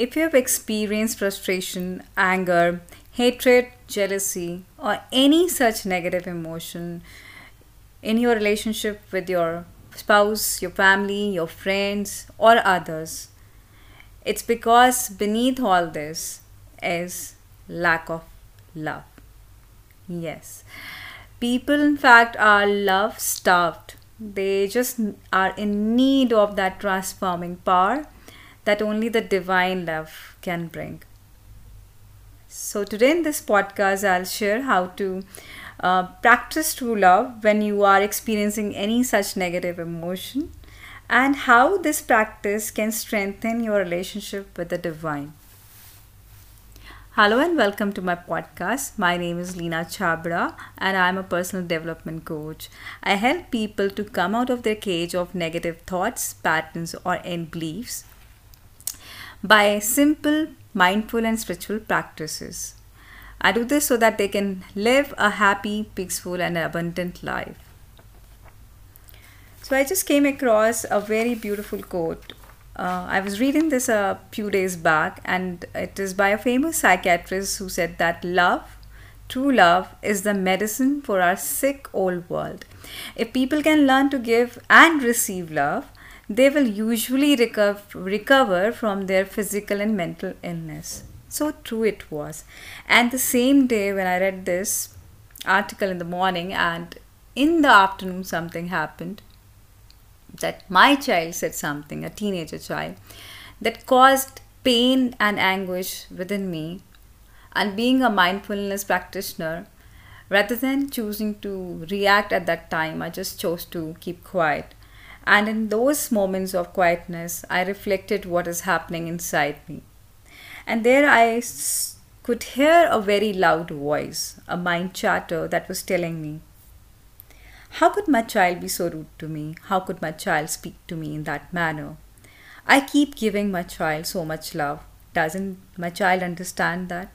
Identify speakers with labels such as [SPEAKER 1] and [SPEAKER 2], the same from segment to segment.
[SPEAKER 1] If you have experienced frustration, anger, hatred, jealousy, or any such negative emotion in your relationship with your spouse, your family, your friends, or others, it's because beneath all this is lack of love. Yes. People, in fact, are love starved. They just are in need of that transforming power that only the divine love can bring. So, today in this podcast, I'll share how to uh, practice true love when you are experiencing any such negative emotion and how this practice can strengthen your relationship with the divine. Hello and welcome to my podcast. My name is Leena Chabra and I'm a personal development coach. I help people to come out of their cage of negative thoughts, patterns, or end beliefs by simple, mindful, and spiritual practices. I do this so that they can live a happy, peaceful, and abundant life. So, I just came across a very beautiful quote. Uh, I was reading this a few days back, and it is by a famous psychiatrist who said that love, true love, is the medicine for our sick old world. If people can learn to give and receive love, they will usually recover, recover from their physical and mental illness. So true it was. And the same day when I read this article in the morning and in the afternoon something happened that my child said something, a teenager child, that caused pain and anguish within me. And being a mindfulness practitioner, rather than choosing to react at that time, I just chose to keep quiet and in those moments of quietness, I reflected what is happening inside me. And there I could hear a very loud voice, a mind chatter that was telling me, How could my child be so rude to me? How could my child speak to me in that manner? I keep giving my child so much love. Doesn't my child understand that?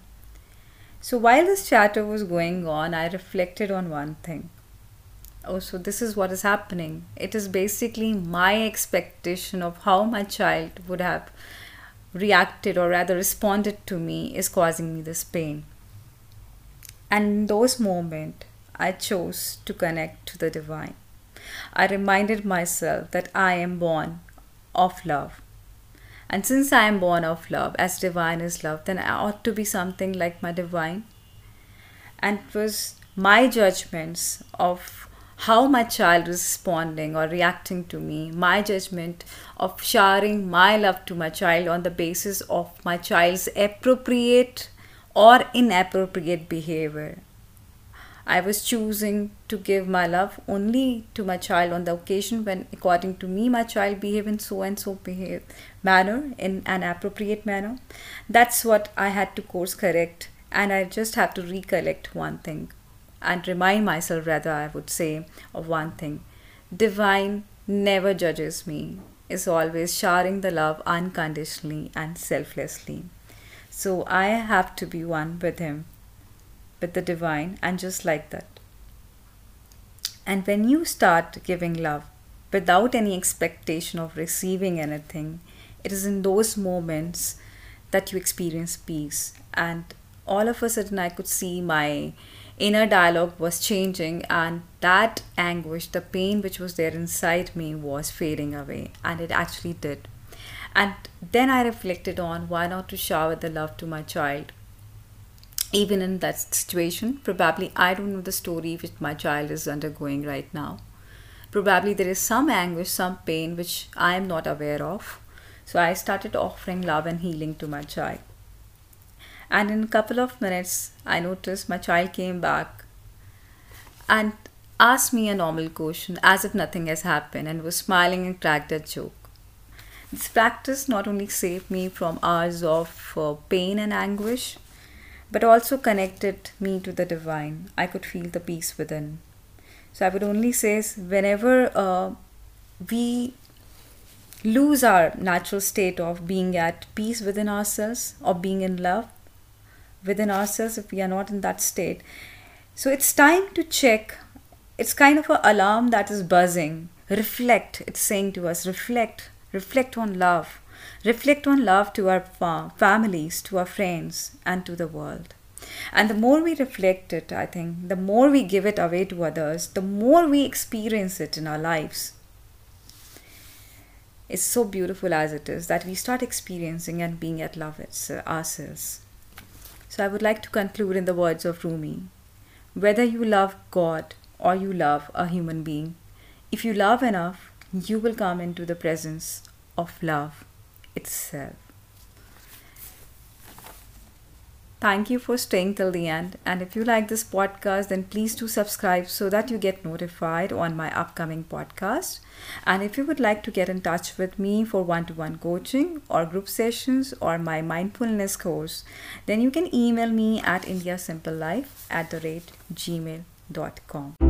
[SPEAKER 1] So while this chatter was going on, I reflected on one thing oh so this is what is happening. It is basically my expectation of how my child would have reacted or rather responded to me is causing me this pain. And in those moments i chose to connect to the divine. I reminded myself that i am born of love. And since i am born of love as divine is love then i ought to be something like my divine. And it was my judgments of how my child is responding or reacting to me, my judgment of showering my love to my child on the basis of my child's appropriate or inappropriate behavior. I was choosing to give my love only to my child on the occasion when, according to me, my child behave in so and so behave manner, in an appropriate manner. That's what I had to course correct, and I just have to recollect one thing and remind myself, rather, I would say, of one thing divine never judges me, is always showering the love unconditionally and selflessly. So I have to be one with Him, with the divine, and just like that. And when you start giving love without any expectation of receiving anything, it is in those moments that you experience peace. And all of a sudden, I could see my inner dialogue was changing and that anguish the pain which was there inside me was fading away and it actually did. And then i reflected on why not to shower the love to my child. Even in that situation probably i don't know the story which my child is undergoing right now. Probably there is some anguish some pain which i am not aware of. So i started offering love and healing to my child and in a couple of minutes, I noticed my child came back and asked me a normal question as if nothing has happened and was smiling and cracked a joke. This practice not only saved me from hours of uh, pain and anguish, but also connected me to the divine. I could feel the peace within. So I would only say, whenever uh, we lose our natural state of being at peace within ourselves or being in love, within ourselves if we are not in that state. So it's time to check. It's kind of an alarm that is buzzing. Reflect. It's saying to us, reflect. Reflect on love. reflect on love to our fa- families, to our friends, and to the world. And the more we reflect it, I think, the more we give it away to others, the more we experience it in our lives. It's so beautiful as it is that we start experiencing and being at love it's, uh, ourselves. So I would like to conclude in the words of Rumi whether you love God or you love a human being, if you love enough, you will come into the presence of love itself. Thank you for staying till the end. And if you like this podcast, then please do subscribe so that you get notified on my upcoming podcast. And if you would like to get in touch with me for one to one coaching or group sessions or my mindfulness course, then you can email me at indiasimplelife at the rate gmail.com.